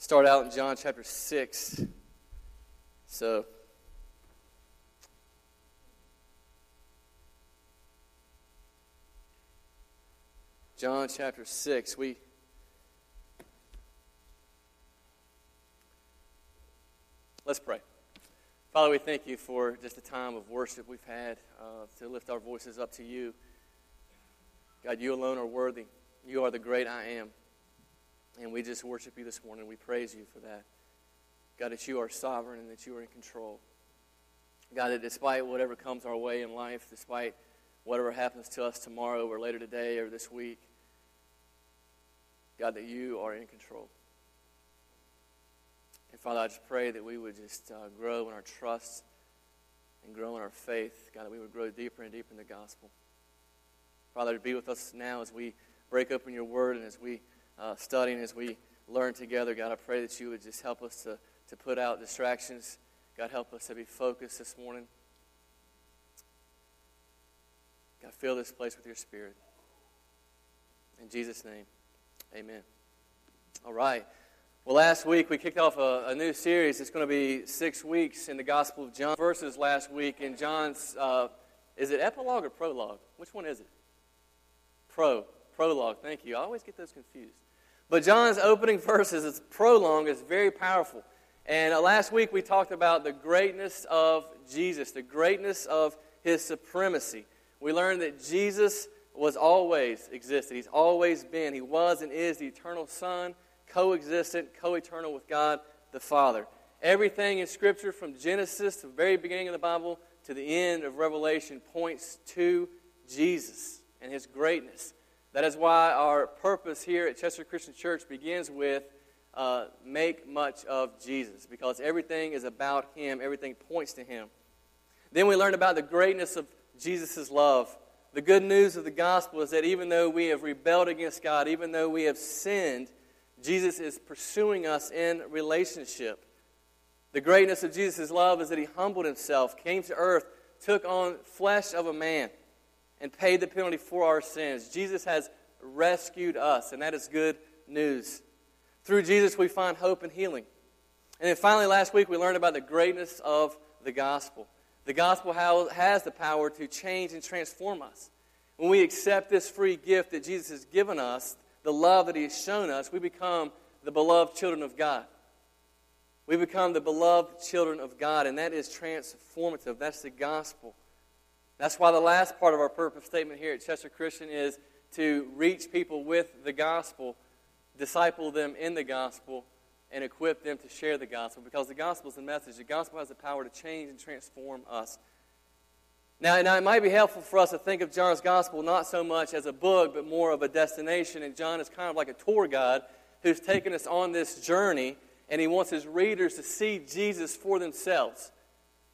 start out in John chapter 6. So, John chapter 6. We Let's pray. Father, we thank you for just the time of worship we've had uh, to lift our voices up to you. God, you alone are worthy. You are the great I am. And we just worship you this morning. We praise you for that. God, that you are sovereign and that you are in control. God, that despite whatever comes our way in life, despite whatever happens to us tomorrow or later today or this week, God, that you are in control. And Father, I just pray that we would just uh, grow in our trust and grow in our faith. God, that we would grow deeper and deeper in the gospel. Father, be with us now as we break open your word and as we uh, study and as we learn together. God, I pray that you would just help us to, to put out distractions. God, help us to be focused this morning. God, fill this place with your spirit. In Jesus' name, amen. All right. Well, last week we kicked off a, a, new series. It's going to be six weeks in the Gospel of John. Verses last week in John's, uh, is it epilogue or prologue? Which one is it? Pro, prologue. Thank you. I always get those confused. But John's opening verses, its prologue, is very powerful. And uh, last week we talked about the greatness of Jesus, the greatness of his supremacy. We learned that Jesus was always existed. He's always been. He was and is the eternal Son, co-existent, co-eternal with God the Father. Everything in Scripture, from Genesis to the very beginning of the Bible to the end of Revelation, points to Jesus and his greatness. That is why our purpose here at Chester Christian Church begins with uh, make much of Jesus, because everything is about him, everything points to him. Then we learn about the greatness of Jesus' love. The good news of the gospel is that even though we have rebelled against God, even though we have sinned, Jesus is pursuing us in relationship. The greatness of Jesus' love is that he humbled himself, came to earth, took on flesh of a man and paid the penalty for our sins. Jesus has rescued us, and that is good news. Through Jesus, we find hope and healing. And then finally, last week, we learned about the greatness of the gospel. The gospel has the power to change and transform us. When we accept this free gift that Jesus has given us, the love that He has shown us, we become the beloved children of God. We become the beloved children of God, and that is transformative. That's the gospel. That's why the last part of our purpose statement here at Chester Christian is to reach people with the gospel, disciple them in the gospel, and equip them to share the gospel because the gospel is the message. The gospel has the power to change and transform us. Now, now, it might be helpful for us to think of John's gospel not so much as a book, but more of a destination. And John is kind of like a tour guide who's taken us on this journey, and he wants his readers to see Jesus for themselves.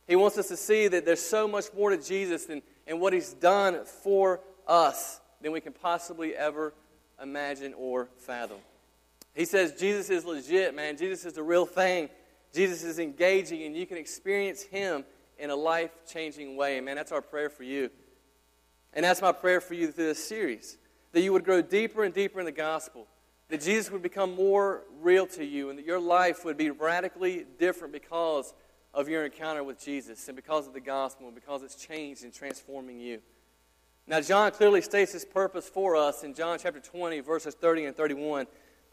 He wants us to see that there's so much more to Jesus and, and what he's done for us than we can possibly ever imagine or fathom. He says Jesus is legit, man. Jesus is the real thing. Jesus is engaging, and you can experience him in a life changing way. Man, that's our prayer for you. And that's my prayer for you through this series that you would grow deeper and deeper in the gospel, that Jesus would become more real to you, and that your life would be radically different because of your encounter with Jesus and because of the gospel because it's changed and transforming you. Now, John clearly states his purpose for us in John chapter 20, verses 30 and 31,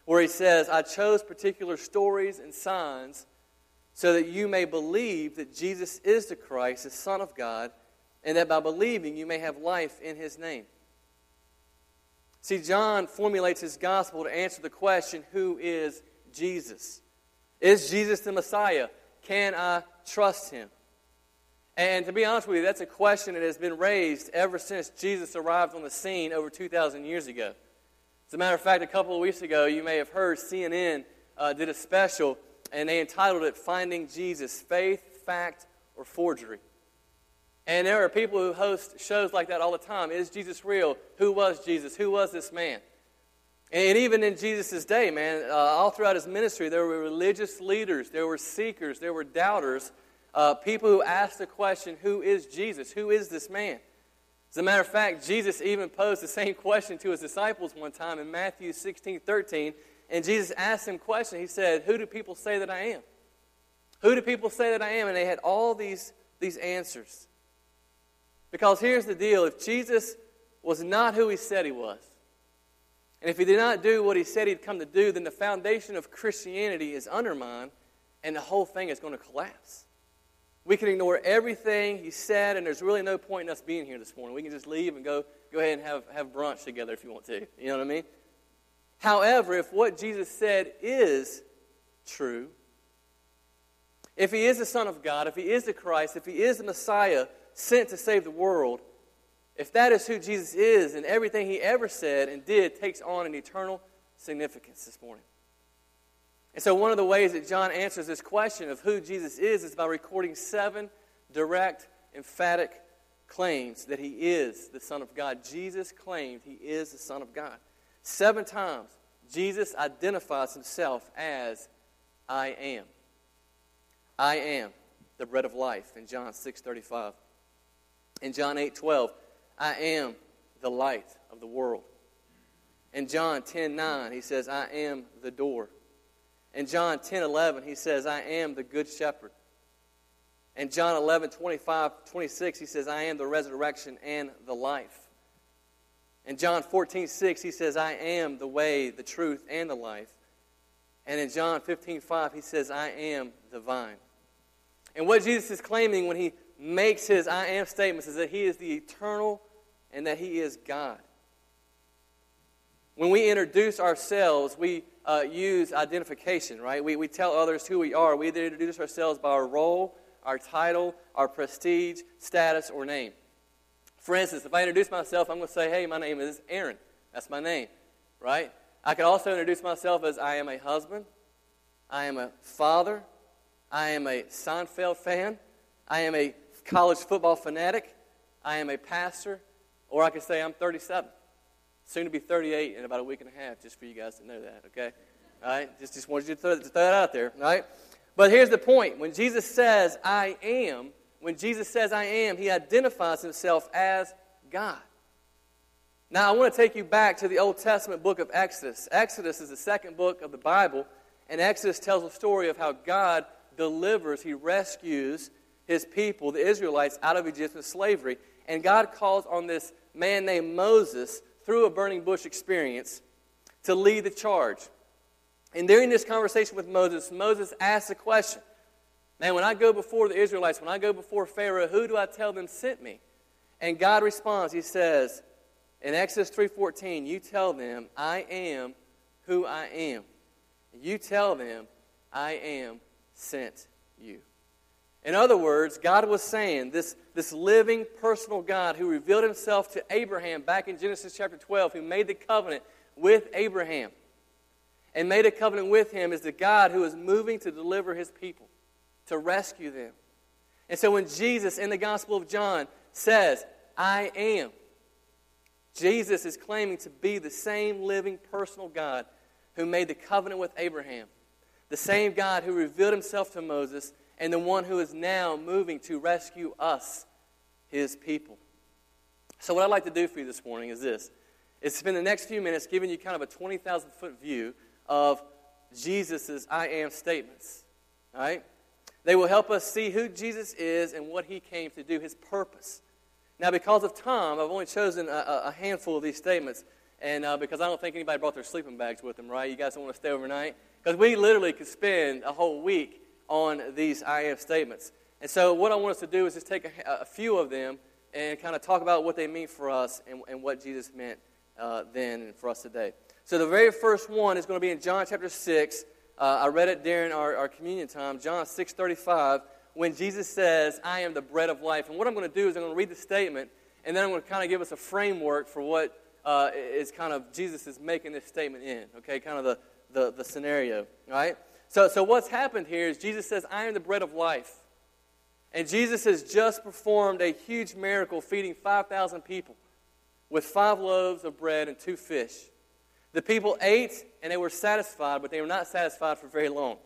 where he says, I chose particular stories and signs so that you may believe that Jesus is the Christ, the Son of God, and that by believing you may have life in his name. See, John formulates his gospel to answer the question who is Jesus? Is Jesus the Messiah? Can I trust him? And to be honest with you, that's a question that has been raised ever since Jesus arrived on the scene over 2,000 years ago. As a matter of fact, a couple of weeks ago, you may have heard CNN uh, did a special, and they entitled it Finding Jesus Faith, Fact, or Forgery. And there are people who host shows like that all the time. Is Jesus real? Who was Jesus? Who was this man? And even in Jesus' day, man, uh, all throughout his ministry, there were religious leaders, there were seekers, there were doubters, uh, people who asked the question, Who is Jesus? Who is this man? As a matter of fact, Jesus even posed the same question to his disciples one time in Matthew 16 13. and Jesus asked a question. He said, Who do people say that I am? Who do people say that I am? And they had all these, these answers. Because here's the deal if Jesus was not who he said he was, and if he did not do what he said he'd come to do, then the foundation of Christianity is undermined and the whole thing is going to collapse. We can ignore everything he said, and there's really no point in us being here this morning. We can just leave and go, go ahead and have, have brunch together if you want to. You know what I mean? However, if what Jesus said is true, if he is the Son of God, if he is the Christ, if he is the Messiah sent to save the world, if that is who Jesus is, and everything he ever said and did takes on an eternal significance this morning. And so, one of the ways that John answers this question of who Jesus is is by recording seven direct, emphatic claims that he is the Son of God. Jesus claimed he is the Son of God. Seven times, Jesus identifies himself as I am. I am the bread of life in John 6:35. In John 8:12, I am the light of the world. In John 10:9, he says, I am the door. In John 10 11, he says, I am the good shepherd. In John 11, 25, 26, he says, I am the resurrection and the life. In John 14, 6, he says, I am the way, the truth, and the life. And in John 15, 5, he says, I am the vine. And what Jesus is claiming when he makes his I am statements is that he is the eternal and that he is God. When we introduce ourselves, we uh, use identification, right? We, we tell others who we are. We either introduce ourselves by our role, our title, our prestige, status, or name. For instance, if I introduce myself, I'm going to say, hey, my name is Aaron. That's my name, right? I could also introduce myself as I am a husband, I am a father, I am a Seinfeld fan, I am a college football fanatic, I am a pastor, or I could say I'm 37. Soon to be 38 in about a week and a half, just for you guys to know that, okay? All right? Just, just wanted you to throw, to throw that out there, all right? But here's the point. When Jesus says, I am, when Jesus says, I am, he identifies himself as God. Now, I want to take you back to the Old Testament book of Exodus. Exodus is the second book of the Bible, and Exodus tells a story of how God delivers, he rescues his people, the Israelites, out of Egyptian slavery. And God calls on this man named Moses through a burning bush experience to lead the charge. And during this conversation with Moses, Moses asks a question Man, when I go before the Israelites, when I go before Pharaoh, who do I tell them sent me? And God responds, He says, in Exodus 3:14, you tell them, I am who I am. You tell them, I am sent you. In other words, God was saying, this, this living, personal God who revealed himself to Abraham back in Genesis chapter 12, who made the covenant with Abraham and made a covenant with him, is the God who is moving to deliver his people, to rescue them. And so when Jesus in the Gospel of John says, I am, Jesus is claiming to be the same living, personal God who made the covenant with Abraham, the same God who revealed himself to Moses and the one who is now moving to rescue us, his people. So, what I'd like to do for you this morning is this is spend the next few minutes giving you kind of a 20,000 foot view of Jesus' I am statements. All right? They will help us see who Jesus is and what he came to do, his purpose. Now, because of time, I've only chosen a, a handful of these statements, and uh, because I don't think anybody brought their sleeping bags with them, right? You guys don't want to stay overnight? Because we literally could spend a whole week on these I am statements. And so, what I want us to do is just take a, a few of them and kind of talk about what they mean for us and, and what Jesus meant uh, then and for us today. So, the very first one is going to be in John chapter 6. Uh, I read it during our, our communion time, John 6 35, when Jesus says, I am the bread of life. And what I'm going to do is I'm going to read the statement, and then I'm going to kind of give us a framework for what uh, is kind of Jesus is making this statement in, okay? Kind of the, the, the scenario, right? So, so what's happened here is Jesus says, I am the bread of life. And Jesus has just performed a huge miracle feeding 5,000 people with five loaves of bread and two fish. The people ate and they were satisfied, but they were not satisfied for very long.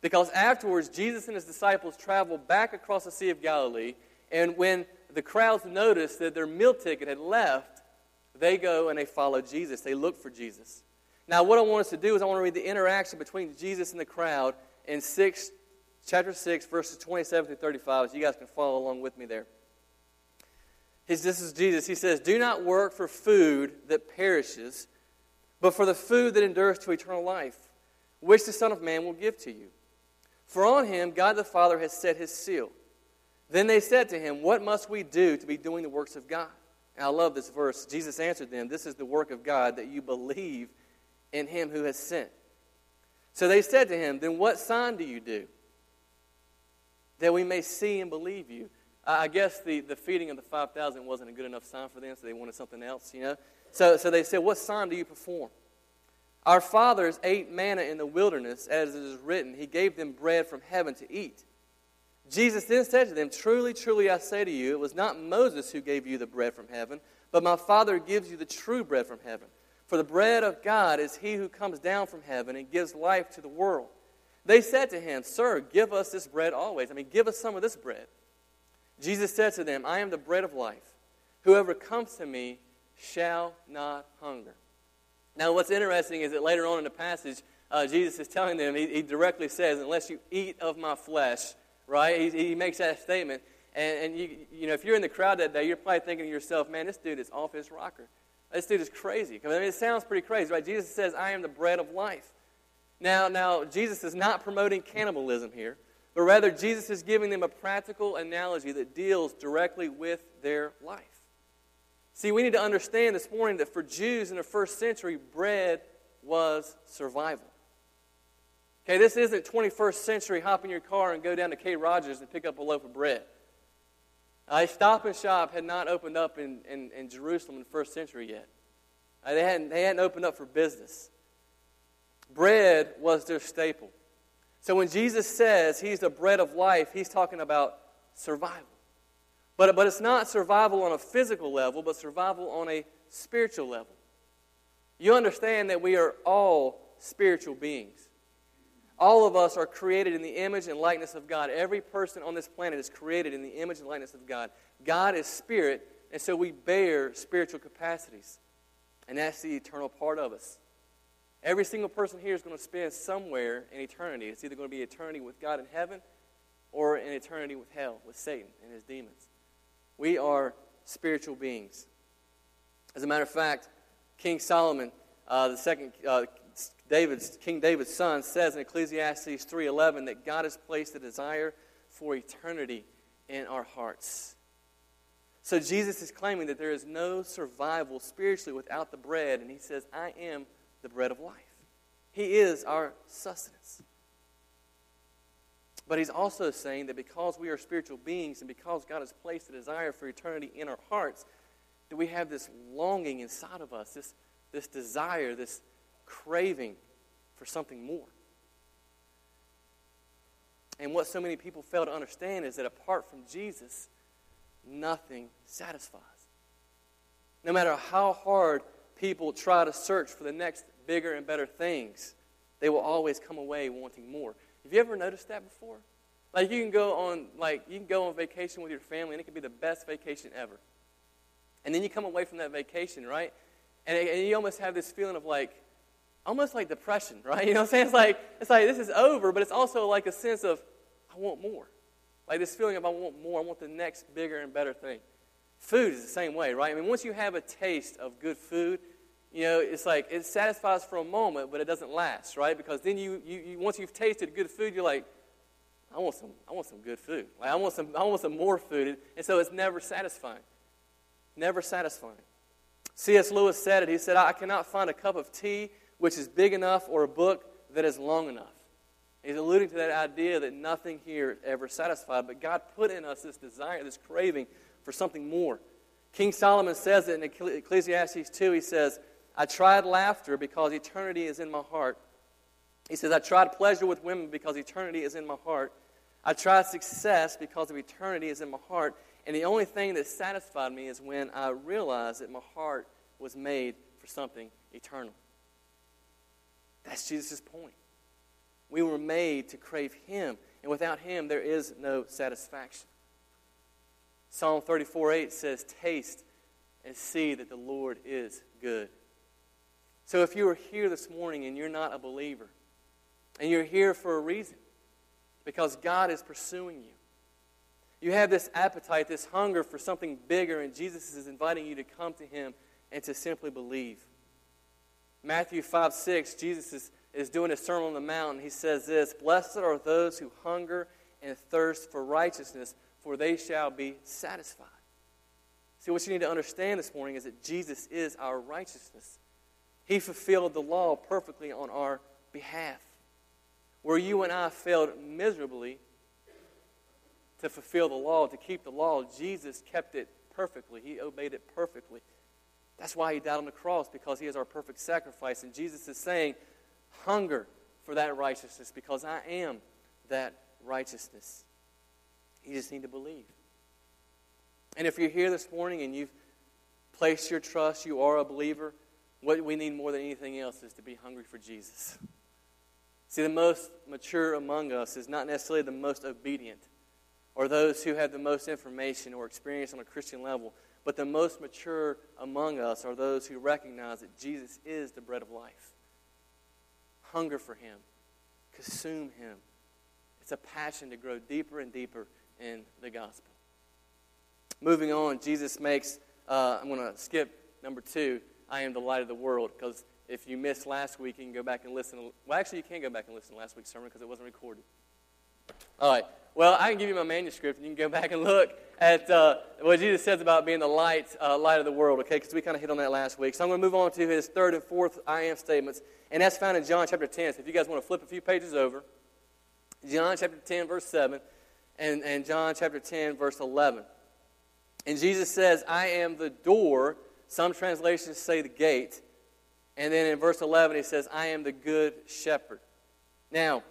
Because afterwards, Jesus and his disciples traveled back across the Sea of Galilee, and when the crowds noticed that their meal ticket had left, they go and they follow Jesus. They look for Jesus. Now, what I want us to do is I want to read the interaction between Jesus and the crowd in 6, chapter 6, verses 27 through 35, so you guys can follow along with me there. His, this is Jesus. He says, Do not work for food that perishes, but for the food that endures to eternal life, which the Son of Man will give to you. For on him God the Father has set his seal. Then they said to him, What must we do to be doing the works of God? And I love this verse. Jesus answered them, This is the work of God, that you believe in him who has sent. So they said to him, Then what sign do you do? That we may see and believe you. I guess the, the feeding of the 5,000 wasn't a good enough sign for them, so they wanted something else, you know? So, so they said, What sign do you perform? Our fathers ate manna in the wilderness, as it is written, He gave them bread from heaven to eat. Jesus then said to them, Truly, truly, I say to you, it was not Moses who gave you the bread from heaven, but my Father gives you the true bread from heaven. For the bread of God is he who comes down from heaven and gives life to the world. They said to him, Sir, give us this bread always. I mean, give us some of this bread. Jesus said to them, I am the bread of life. Whoever comes to me shall not hunger. Now, what's interesting is that later on in the passage, uh, Jesus is telling them, he, he, directly says, Unless you eat of my flesh, right? He, he makes that statement. And, and you, you know, if you're in the crowd that day, you're probably thinking to yourself, man, this dude is off his rocker. This dude is crazy. I mean, it sounds pretty crazy, right? Jesus says, I am the bread of life. Now, now, Jesus is not promoting cannibalism here, but rather Jesus is giving them a practical analogy that deals directly with their life. See, we need to understand this morning that for Jews in the first century, bread was survival. Okay, this isn't 21st century hop in your car and go down to Kroger's and pick up a loaf of bread. Uh, Stop and Shop had not opened up in, in, in Jerusalem in the first century yet. Uh, they, hadn't, they hadn't opened up for business. Bread was their staple. So when Jesus says he's the bread of life, he's talking about survival. But, but it's not survival on a physical level, but survival on a spiritual level. You understand that we are all spiritual beings. All of us are created in the image and likeness of God. Every person on this planet is created in the image and likeness of God. God is spirit, and so we bear spiritual capacities. And that's the eternal part of us. Every single person here is going to spend somewhere in eternity. It's either going to be eternity with God in heaven or an eternity with hell, with Satan and his demons. We are spiritual beings. As a matter of fact, King Solomon, uh, the second uh, David's, King David's son, says in Ecclesiastes 3.11 that God has placed a desire for eternity in our hearts. So Jesus is claiming that there is no survival spiritually without the bread, and he says, I am the bread of life. He is our sustenance. But he's also saying that because we are spiritual beings and because God has placed a desire for eternity in our hearts, that we have this longing inside of us, this, this desire, this, craving for something more. And what so many people fail to understand is that apart from Jesus, nothing satisfies. No matter how hard people try to search for the next bigger and better things, they will always come away wanting more. Have you ever noticed that before? Like you can go on like you can go on vacation with your family and it can be the best vacation ever. And then you come away from that vacation, right? And, and you almost have this feeling of like, almost like depression, right? You know what I'm saying? It's like, it's like this is over, but it's also like a sense of, I want more. Like this feeling of, I want more. I want the next bigger and better thing. Food is the same way, right? I mean, once you have a taste of good food, you know, it's like it satisfies for a moment, but it doesn't last, right? Because then you, you, you once you've tasted good food, you're like, I want some, I want some good food. Like I want some, I want some more food, and so it's never satisfying, never satisfying. C.S. Lewis said it. He said, "I cannot find a cup of tea which is big enough or a book that is long enough. He's alluding to that idea that nothing here is ever satisfied, but God put in us this desire, this craving for something more. King Solomon says it in Ecclesiastes 2. He says, I tried laughter because eternity is in my heart. He says, I tried pleasure with women because eternity is in my heart. I tried success because of eternity is in my heart. And the only thing that satisfied me is when I realized that my heart was made for something eternal. That's Jesus' point. We were made to crave Him, and without Him, there is no satisfaction. Psalm 34 8 says, Taste and see that the Lord is good. So if you are here this morning and you're not a believer, and you're here for a reason, because God is pursuing you, you have this appetite, this hunger for something bigger, and Jesus is inviting you to come to Him and to simply believe. Matthew 5 6, Jesus is, is doing a Sermon on the Mount, he says this Blessed are those who hunger and thirst for righteousness, for they shall be satisfied. See, what you need to understand this morning is that Jesus is our righteousness. He fulfilled the law perfectly on our behalf. Where you and I failed miserably to fulfill the law, to keep the law, Jesus kept it perfectly. He obeyed it perfectly. That's why he died on the cross, because he is our perfect sacrifice. And Jesus is saying, hunger for that righteousness, because I am that righteousness. You just need to believe. And if you're here this morning and you've placed your trust, you are a believer, what we need more than anything else is to be hungry for Jesus. See, the most mature among us is not necessarily the most obedient or those who have the most information or experience on a Christian level, but the most mature among us are those who recognize that Jesus is the bread of life. Hunger for Him, consume Him. It's a passion to grow deeper and deeper in the gospel. Moving on, Jesus makes, uh, I'm going to skip number two, I am the light of the world, because if you missed last week, you can go back and listen. Well, actually, you can go back and listen to last week's sermon because it wasn't recorded. All right. Well, I can give you my manuscript, and you can go back and look at uh, what Jesus says about being the light, uh, light of the world, okay? Because we kind of hit on that last week. So I'm going to move on to his third and fourth I am statements, and that's found in John chapter 10. So if you guys want to flip a few pages over, John chapter 10, verse 7, and, and John chapter 10, verse 11. And Jesus says, I am the door. Some translations say the gate. And then in verse 11, he says, I am the good shepherd. Now,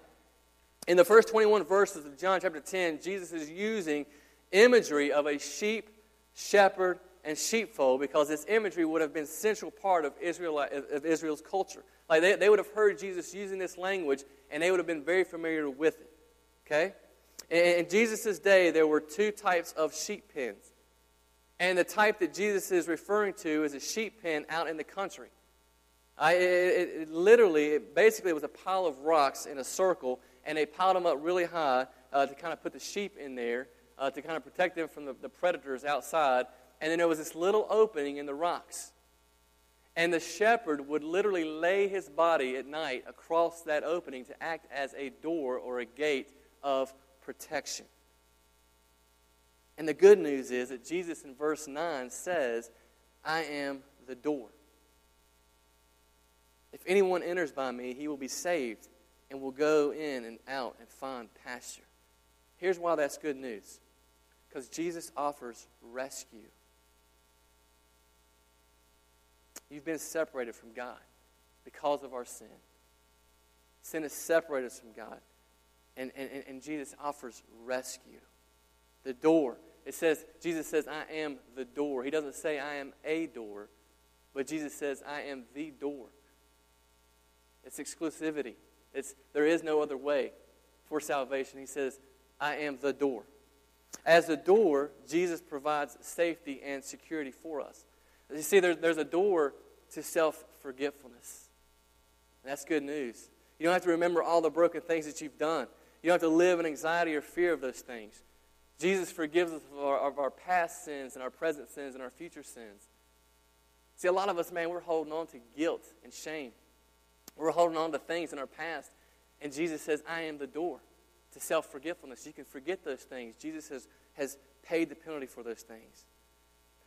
in the first 21 verses of John chapter 10, Jesus is using imagery of a sheep, shepherd, and sheepfold because this imagery would have been central part of, Israel, of Israel's culture. Like they, they would have heard Jesus using this language and they would have been very familiar with it. Okay? In, in Jesus' day, there were two types of sheep pens. And the type that Jesus is referring to is a sheep pen out in the country. I, it, it, literally, it basically was a pile of rocks in a circle, and they piled them up really high uh, to kind of put the sheep in there uh, to kind of protect them from the, the predators outside. And then there was this little opening in the rocks. And the shepherd would literally lay his body at night across that opening to act as a door or a gate of protection. And the good news is that Jesus in verse 9 says, I am the door. If anyone enters by me, he will be saved and will go in and out and find pasture. Here's why that's good news because Jesus offers rescue. You've been separated from God because of our sin. Sin has separated us from God. And, and, and Jesus offers rescue. The door it says, Jesus says, I am the door. He doesn't say, I am a door, but Jesus says, I am the door. It's exclusivity. It's, there is no other way for salvation. He says, I am the door. As the door, Jesus provides safety and security for us. You see, there, there's a door to self forgetfulness. That's good news. You don't have to remember all the broken things that you've done. You don't have to live in anxiety or fear of those things. Jesus forgives us of our, of our past sins and our present sins and our future sins. See, a lot of us, man, we're holding on to guilt and shame. We're holding on to things in our past. And Jesus says, I am the door to self forgetfulness. You can forget those things. Jesus has, has paid the penalty for those things.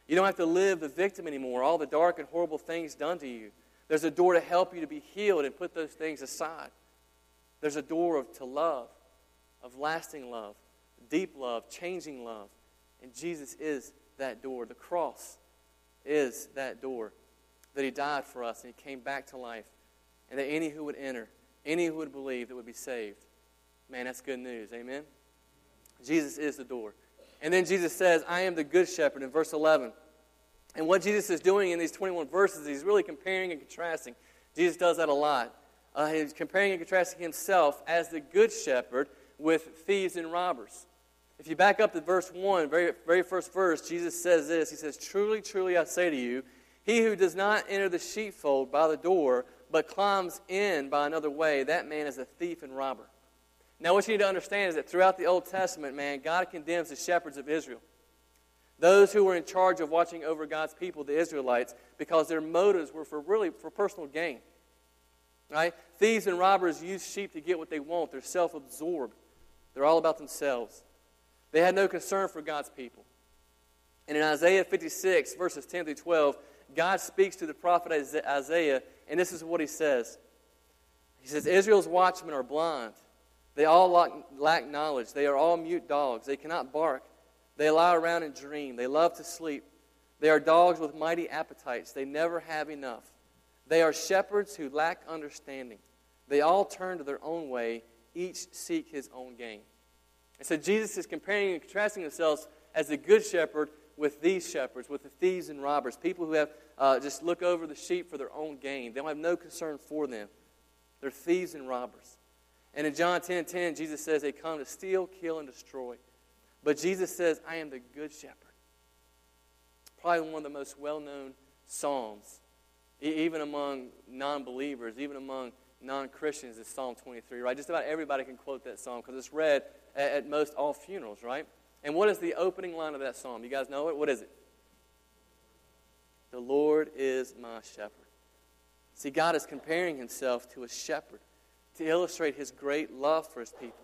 You don't have to live the victim anymore, all the dark and horrible things done to you. There's a door to help you to be healed and put those things aside. There's a door of, to love, of lasting love, deep love, changing love. And Jesus is that door. The cross is that door. That He died for us and He came back to life. And that any who would enter, any who would believe, that would be saved. Man, that's good news. Amen? Jesus is the door. And then Jesus says, I am the good shepherd in verse 11. And what Jesus is doing in these 21 verses, he's really comparing and contrasting. Jesus does that a lot. Uh, he's comparing and contrasting himself as the good shepherd with thieves and robbers. If you back up to verse 1, very, very first verse, Jesus says this He says, Truly, truly, I say to you, He who does not enter the sheepfold by the door, but climbs in by another way, that man is a thief and robber. Now, what you need to understand is that throughout the Old Testament, man, God condemns the shepherds of Israel. Those who were in charge of watching over God's people, the Israelites, because their motives were for really for personal gain. Right? Thieves and robbers use sheep to get what they want. They're self absorbed, they're all about themselves. They had no concern for God's people. And in Isaiah 56, verses 10 through 12, God speaks to the prophet Isaiah, and this is what he says. He says, Israel's watchmen are blind. They all lack knowledge. They are all mute dogs. They cannot bark. They lie around and dream. They love to sleep. They are dogs with mighty appetites. They never have enough. They are shepherds who lack understanding. They all turn to their own way. Each seek his own gain. And so Jesus is comparing and contrasting himself as the good shepherd with these shepherds, with the thieves and robbers, people who have uh, just look over the sheep for their own gain. They don't have no concern for them. They're thieves and robbers. And in John 10 10, Jesus says they come to steal, kill, and destroy. But Jesus says, I am the good shepherd. Probably one of the most well known psalms, even among non believers, even among non Christians, is Psalm 23, right? Just about everybody can quote that psalm because it's read at, at most all funerals, right? And what is the opening line of that psalm? You guys know it? What is it? The Lord is my shepherd. See, God is comparing himself to a shepherd to illustrate his great love for his people.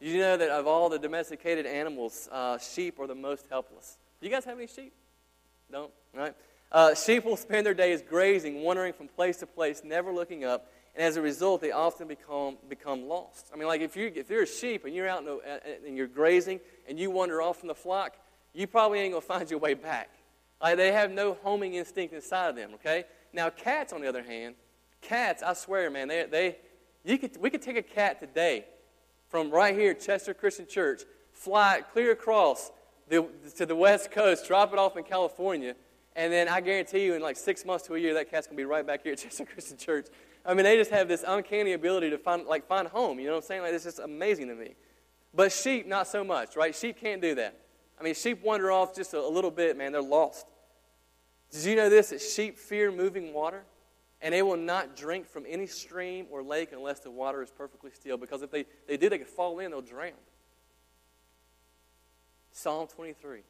You know that of all the domesticated animals, uh, sheep are the most helpless. Do you guys have any sheep? Don't? Right? Uh, sheep will spend their days grazing, wandering from place to place, never looking up, and as a result, they often become, become lost. I mean, like if, you, if you're a sheep and you're out the, and you're grazing and you wander off from the flock, you probably ain't going to find your way back. Like they have no homing instinct inside of them, okay? Now, cats, on the other hand, cats, I swear, man, they, they, you could, we could take a cat today from right here, Chester Christian Church, fly it clear across the, to the West Coast, drop it off in California, and then I guarantee you in like six months to a year, that cat's going to be right back here at Chester Christian Church. I mean, they just have this uncanny ability to find, like, find home. You know what I'm saying? Like, it's just amazing to me. But sheep, not so much, right? Sheep can't do that. I mean, sheep wander off just a, a little bit, man. They're lost. Did you know this? That sheep fear moving water? And they will not drink from any stream or lake unless the water is perfectly still. Because if they, they do, they could fall in, they'll drown. Psalm 23.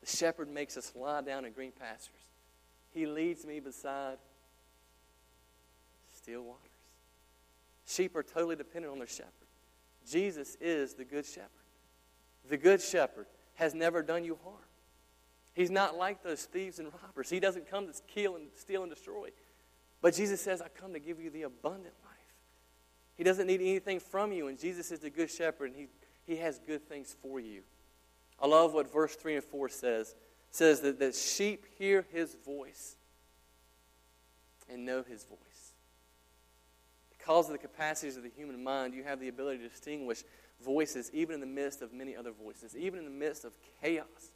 The shepherd makes us lie down in green pastures. He leads me beside still waters. Sheep are totally dependent on their shepherd. Jesus is the good shepherd. The good shepherd has never done you harm. He's not like those thieves and robbers. He doesn't come to kill and steal and destroy. But Jesus says, I come to give you the abundant life. He doesn't need anything from you, and Jesus is the good shepherd, and he, he has good things for you. I love what verse 3 and 4 says. It says that, that sheep hear his voice and know his voice. Because of the capacities of the human mind, you have the ability to distinguish voices even in the midst of many other voices, even in the midst of chaos.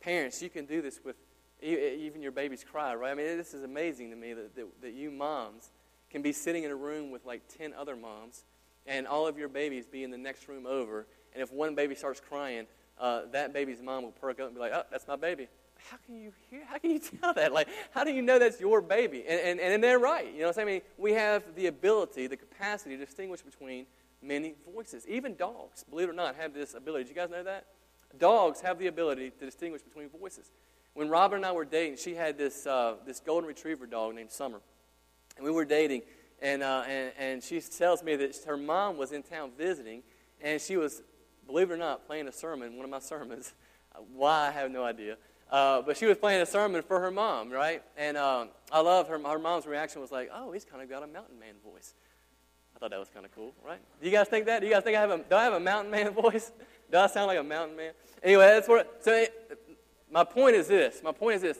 Parents, you can do this with even your baby's cry, right? I mean, this is amazing to me that, that, that you moms can be sitting in a room with like 10 other moms and all of your babies be in the next room over. And if one baby starts crying, uh, that baby's mom will perk up and be like, oh, that's my baby how can you hear? How can you tell that? Like, how do you know that's your baby? And, and, and they're right. You know what I'm saying? I mean, we have the ability, the capacity to distinguish between many voices. Even dogs, believe it or not, have this ability. Did you guys know that? Dogs have the ability to distinguish between voices. When Robin and I were dating, she had this, uh, this golden retriever dog named Summer. And we were dating, and, uh, and, and she tells me that her mom was in town visiting, and she was, believe it or not, playing a sermon, one of my sermons. Why, I have no idea. Uh, but she was playing a sermon for her mom, right? And um, I love her, her mom's reaction was like, oh, he's kind of got a mountain man voice. I thought that was kind of cool, right? Do you guys think that? Do you guys think I have a, do I have a mountain man voice? Do I sound like a mountain man? Anyway, that's what, so it, my point is this. My point is this.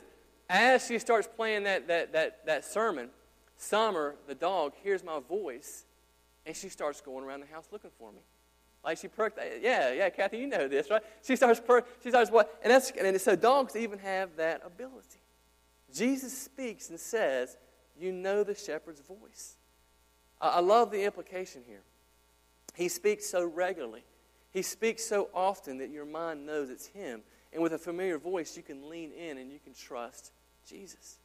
As she starts playing that, that, that, that sermon, Summer, the dog, hears my voice, and she starts going around the house looking for me. Like she perked, uh, yeah, yeah, Kathy, you know this, right? She starts perk, she starts what? And that's and so dogs even have that ability. Jesus speaks and says, "You know the shepherd's voice." I, I love the implication here. He speaks so regularly. He speaks so often that your mind knows it's him. And with a familiar voice, you can lean in and you can trust Jesus.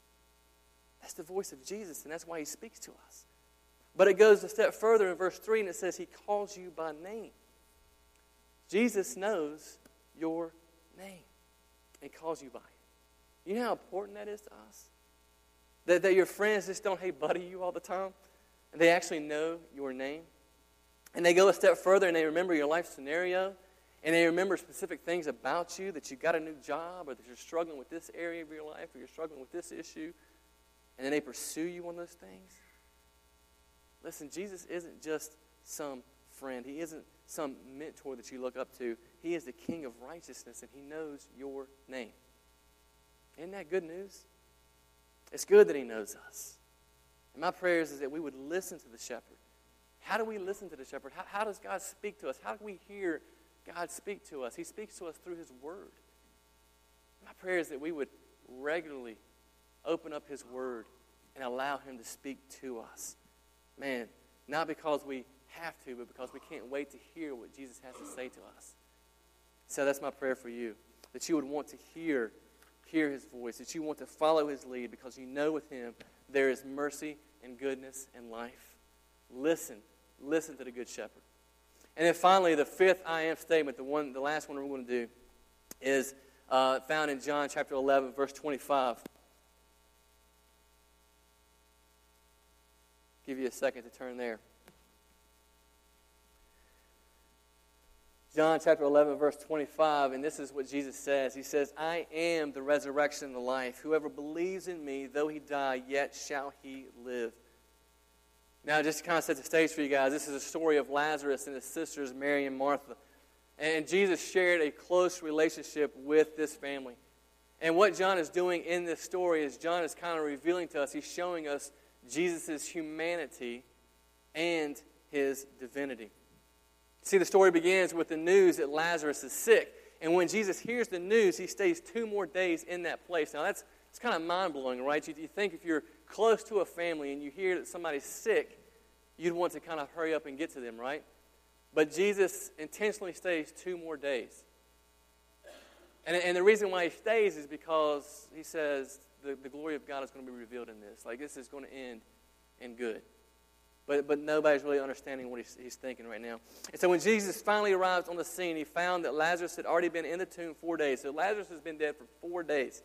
That's the voice of Jesus, and that's why he speaks to us. But it goes a step further in verse 3, and it says, He calls you by name. Jesus knows your name and calls you by it. You know how important that is to us? That, that your friends just don't, hey, buddy, you all the time. And they actually know your name. And they go a step further and they remember your life scenario. And they remember specific things about you that you got a new job or that you're struggling with this area of your life or you're struggling with this issue. And then they pursue you on those things. Listen, Jesus isn't just some friend, He isn't some mentor that you look up to. He is the King of righteousness, and He knows your name. Isn't that good news? It's good that He knows us. And my prayers is that we would listen to the shepherd. How do we listen to the shepherd? How, how does God speak to us? How do we hear God speak to us? He speaks to us through His Word. My prayer is that we would regularly open up His Word and allow Him to speak to us. Man, not because we have to, but because we can't wait to hear what Jesus has to say to us. So that's my prayer for you that you would want to hear hear his voice, that you want to follow his lead because you know with him there is mercy and goodness and life. Listen, listen to the good shepherd. And then finally, the fifth I am statement, the one, the last one we're going to do, is uh, found in John chapter 11, verse 25. Give you a second to turn there. John chapter 11, verse 25, and this is what Jesus says. He says, I am the resurrection and the life. Whoever believes in me, though he die, yet shall he live. Now, just to kind of set the stage for you guys, this is a story of Lazarus and his sisters, Mary and Martha. And Jesus shared a close relationship with this family. And what John is doing in this story is John is kind of revealing to us, he's showing us Jesus' humanity and his divinity. See, the story begins with the news that Lazarus is sick. And when Jesus hears the news, he stays two more days in that place. Now, that's, that's kind of mind blowing, right? You, you think if you're close to a family and you hear that somebody's sick, you'd want to kind of hurry up and get to them, right? But Jesus intentionally stays two more days. And, and the reason why he stays is because he says the, the glory of God is going to be revealed in this. Like, this is going to end in good. But, but nobody's really understanding what he's, he's thinking right now. And so when Jesus finally arrives on the scene, he found that Lazarus had already been in the tomb four days. So Lazarus has been dead for four days.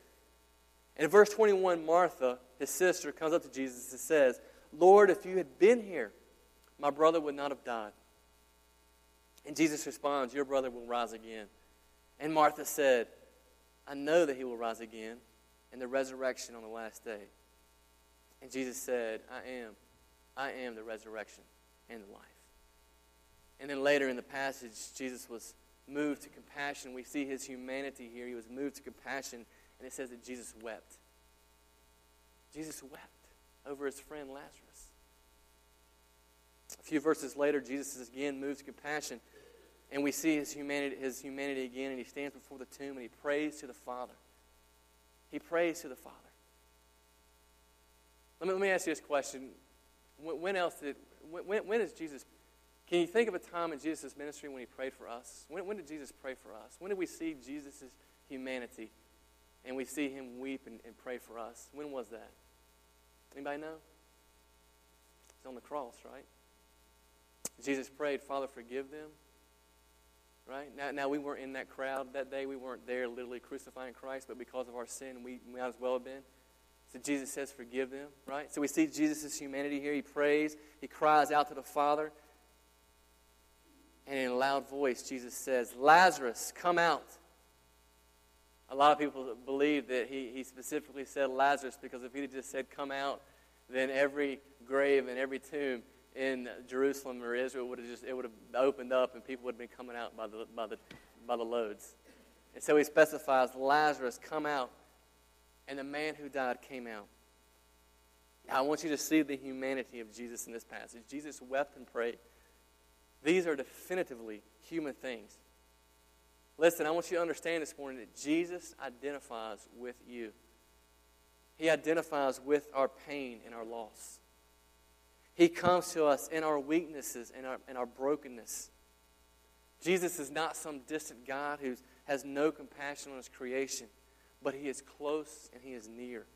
And in verse 21, Martha, his sister, comes up to Jesus and says, Lord, if you had been here, my brother would not have died. And Jesus responds, Your brother will rise again. And Martha said, I know that he will rise again in the resurrection on the last day. And Jesus said, I am I am the resurrection and the life. And then later in the passage, Jesus was moved to compassion. We see his humanity here. He was moved to compassion, and it says that Jesus wept. Jesus wept over his friend Lazarus. A few verses later, Jesus is again moved to compassion, and we see his humanity, his humanity again, and he stands before the tomb and he prays to the Father. He prays to the Father. Let me, let me ask you this question when else did, when, when is Jesus, can you think of a time in Jesus' ministry when he prayed for us? When, when did Jesus pray for us? When did we see Jesus' humanity and we see him weep and, and pray for us? When was that? Anybody know? It's on the cross, right? Jesus prayed, Father, forgive them. Right? Now, now we weren't in that crowd that day. We weren't there literally crucifying Christ, but because of our sin, we might as well have been. So Jesus says, Forgive them, right? So we see Jesus' humanity here. He prays, he cries out to the Father. And in a loud voice, Jesus says, Lazarus, come out. A lot of people believe that he, he specifically said Lazarus because if he had just said, Come out, then every grave and every tomb in Jerusalem or Israel would have just it would have opened up and people would have been coming out by the by the by the loads. And so he specifies Lazarus, come out and the man who died came out. I want you to see the humanity of Jesus in this passage. Jesus wept and prayed. These are definitively human things. Listen, I want you to understand this morning that Jesus identifies with you. He identifies with our pain and our loss. He comes to us in our weaknesses and our, and our brokenness. Jesus is not some distant God who has no compassion on his creation but he is close and he is near.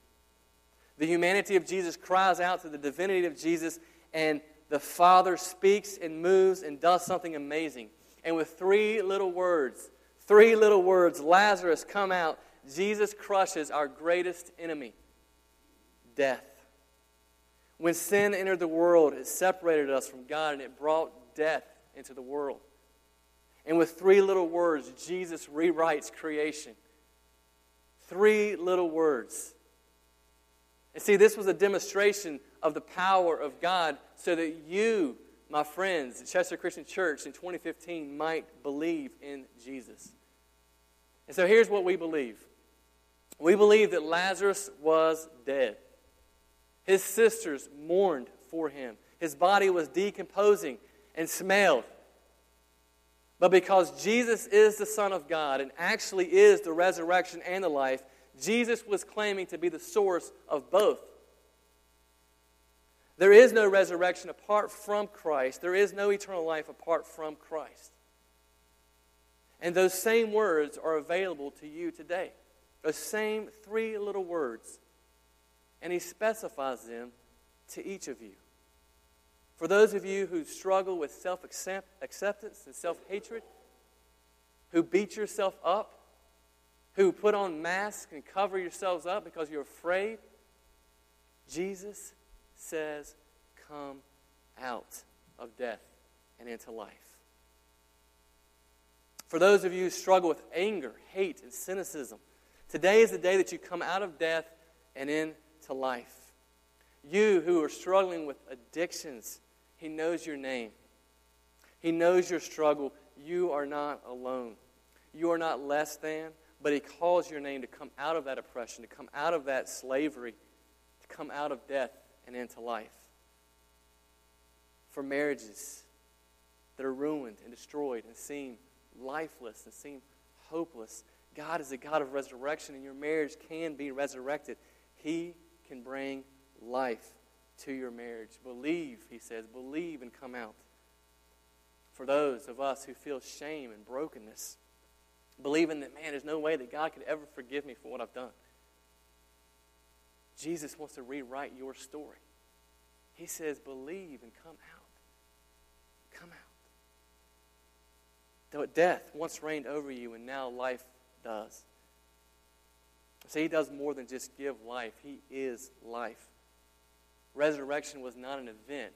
The humanity of Jesus cries out to the divinity of Jesus, and the Father speaks and moves and does something amazing. And with three little words, three little words, Lazarus, come out. Jesus crushes our greatest enemy death. When sin entered the world, it separated us from God and it brought death into the world. And with three little words, Jesus rewrites creation. Three little words. And see, this was a demonstration of the power of God so that you, my friends, at Chester Christian Church in 2015 might believe in Jesus. And so here's what we believe we believe that Lazarus was dead. His sisters mourned for him. His body was decomposing and smelled. But because Jesus is the Son of God and actually is the resurrection and the life, Jesus was claiming to be the source of both. There is no resurrection apart from Christ, there is no eternal life apart from Christ. And those same words are available to you today. Those same three little words. And he specifies them to each of you. For those of you who struggle with self acceptance and self hatred, who beat yourself up, who put on masks and cover yourselves up because you're afraid, Jesus says, Come out of death and into life. For those of you who struggle with anger, hate, and cynicism, today is the day that you come out of death and into life. You who are struggling with addictions, He knows your name. He knows your struggle. You are not alone. You are not less than, but He calls your name to come out of that oppression, to come out of that slavery, to come out of death and into life. For marriages that are ruined and destroyed and seem lifeless and seem hopeless, God is a God of resurrection, and your marriage can be resurrected. He can bring life to your marriage. Believe, he says, believe and come out. For those of us who feel shame and brokenness, believing that, man, there's no way that God could ever forgive me for what I've done. Jesus wants to rewrite your story. He says, believe and come out. Come out. Though death once reigned over you, and now life does. See, he does more than just give life, he is life. Resurrection was not an event,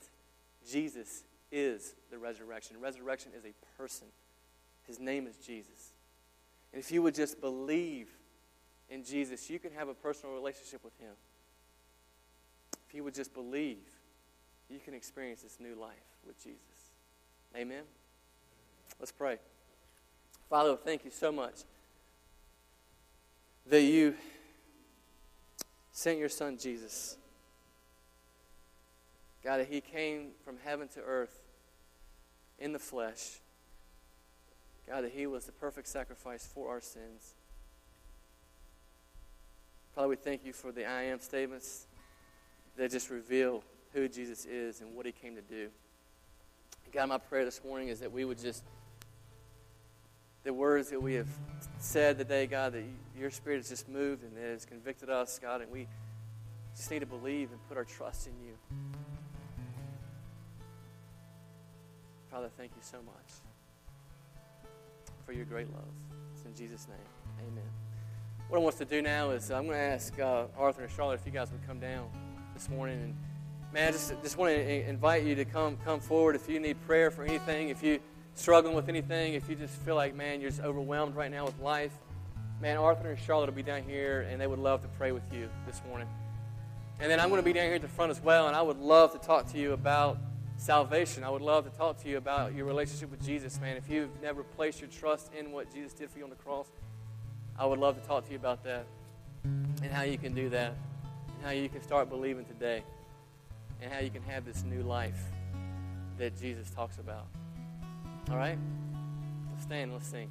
Jesus is the resurrection. Resurrection is a person. His name is Jesus. And if you would just believe in Jesus, you can have a personal relationship with him. If you would just believe, you can experience this new life with Jesus. Amen? Let's pray. Father, thank you so much that you sent your son Jesus. God, that he came from heaven to earth in the flesh. God, that he was the perfect sacrifice for our sins. Father, we thank you for the I am statements that just reveal who Jesus is and what he came to do. God, my prayer this morning is that we would just, the words that we have said today, God, that your spirit has just moved and has convicted us, God, and we just need to believe and put our trust in you. Father, thank you so much for your great love. It's in Jesus' name. Amen. What I want to do now is I'm going to ask uh, Arthur and Charlotte if you guys would come down this morning. And man, I just, just want to invite you to come, come forward if you need prayer for anything, if you're struggling with anything, if you just feel like, man, you're just overwhelmed right now with life. Man, Arthur and Charlotte will be down here, and they would love to pray with you this morning. And then I'm going to be down here at the front as well, and I would love to talk to you about salvation. I would love to talk to you about your relationship with Jesus, man. If you've never placed your trust in what Jesus did for you on the cross, I would love to talk to you about that and how you can do that and how you can start believing today and how you can have this new life that Jesus talks about. All right? Let's stand, let's sing.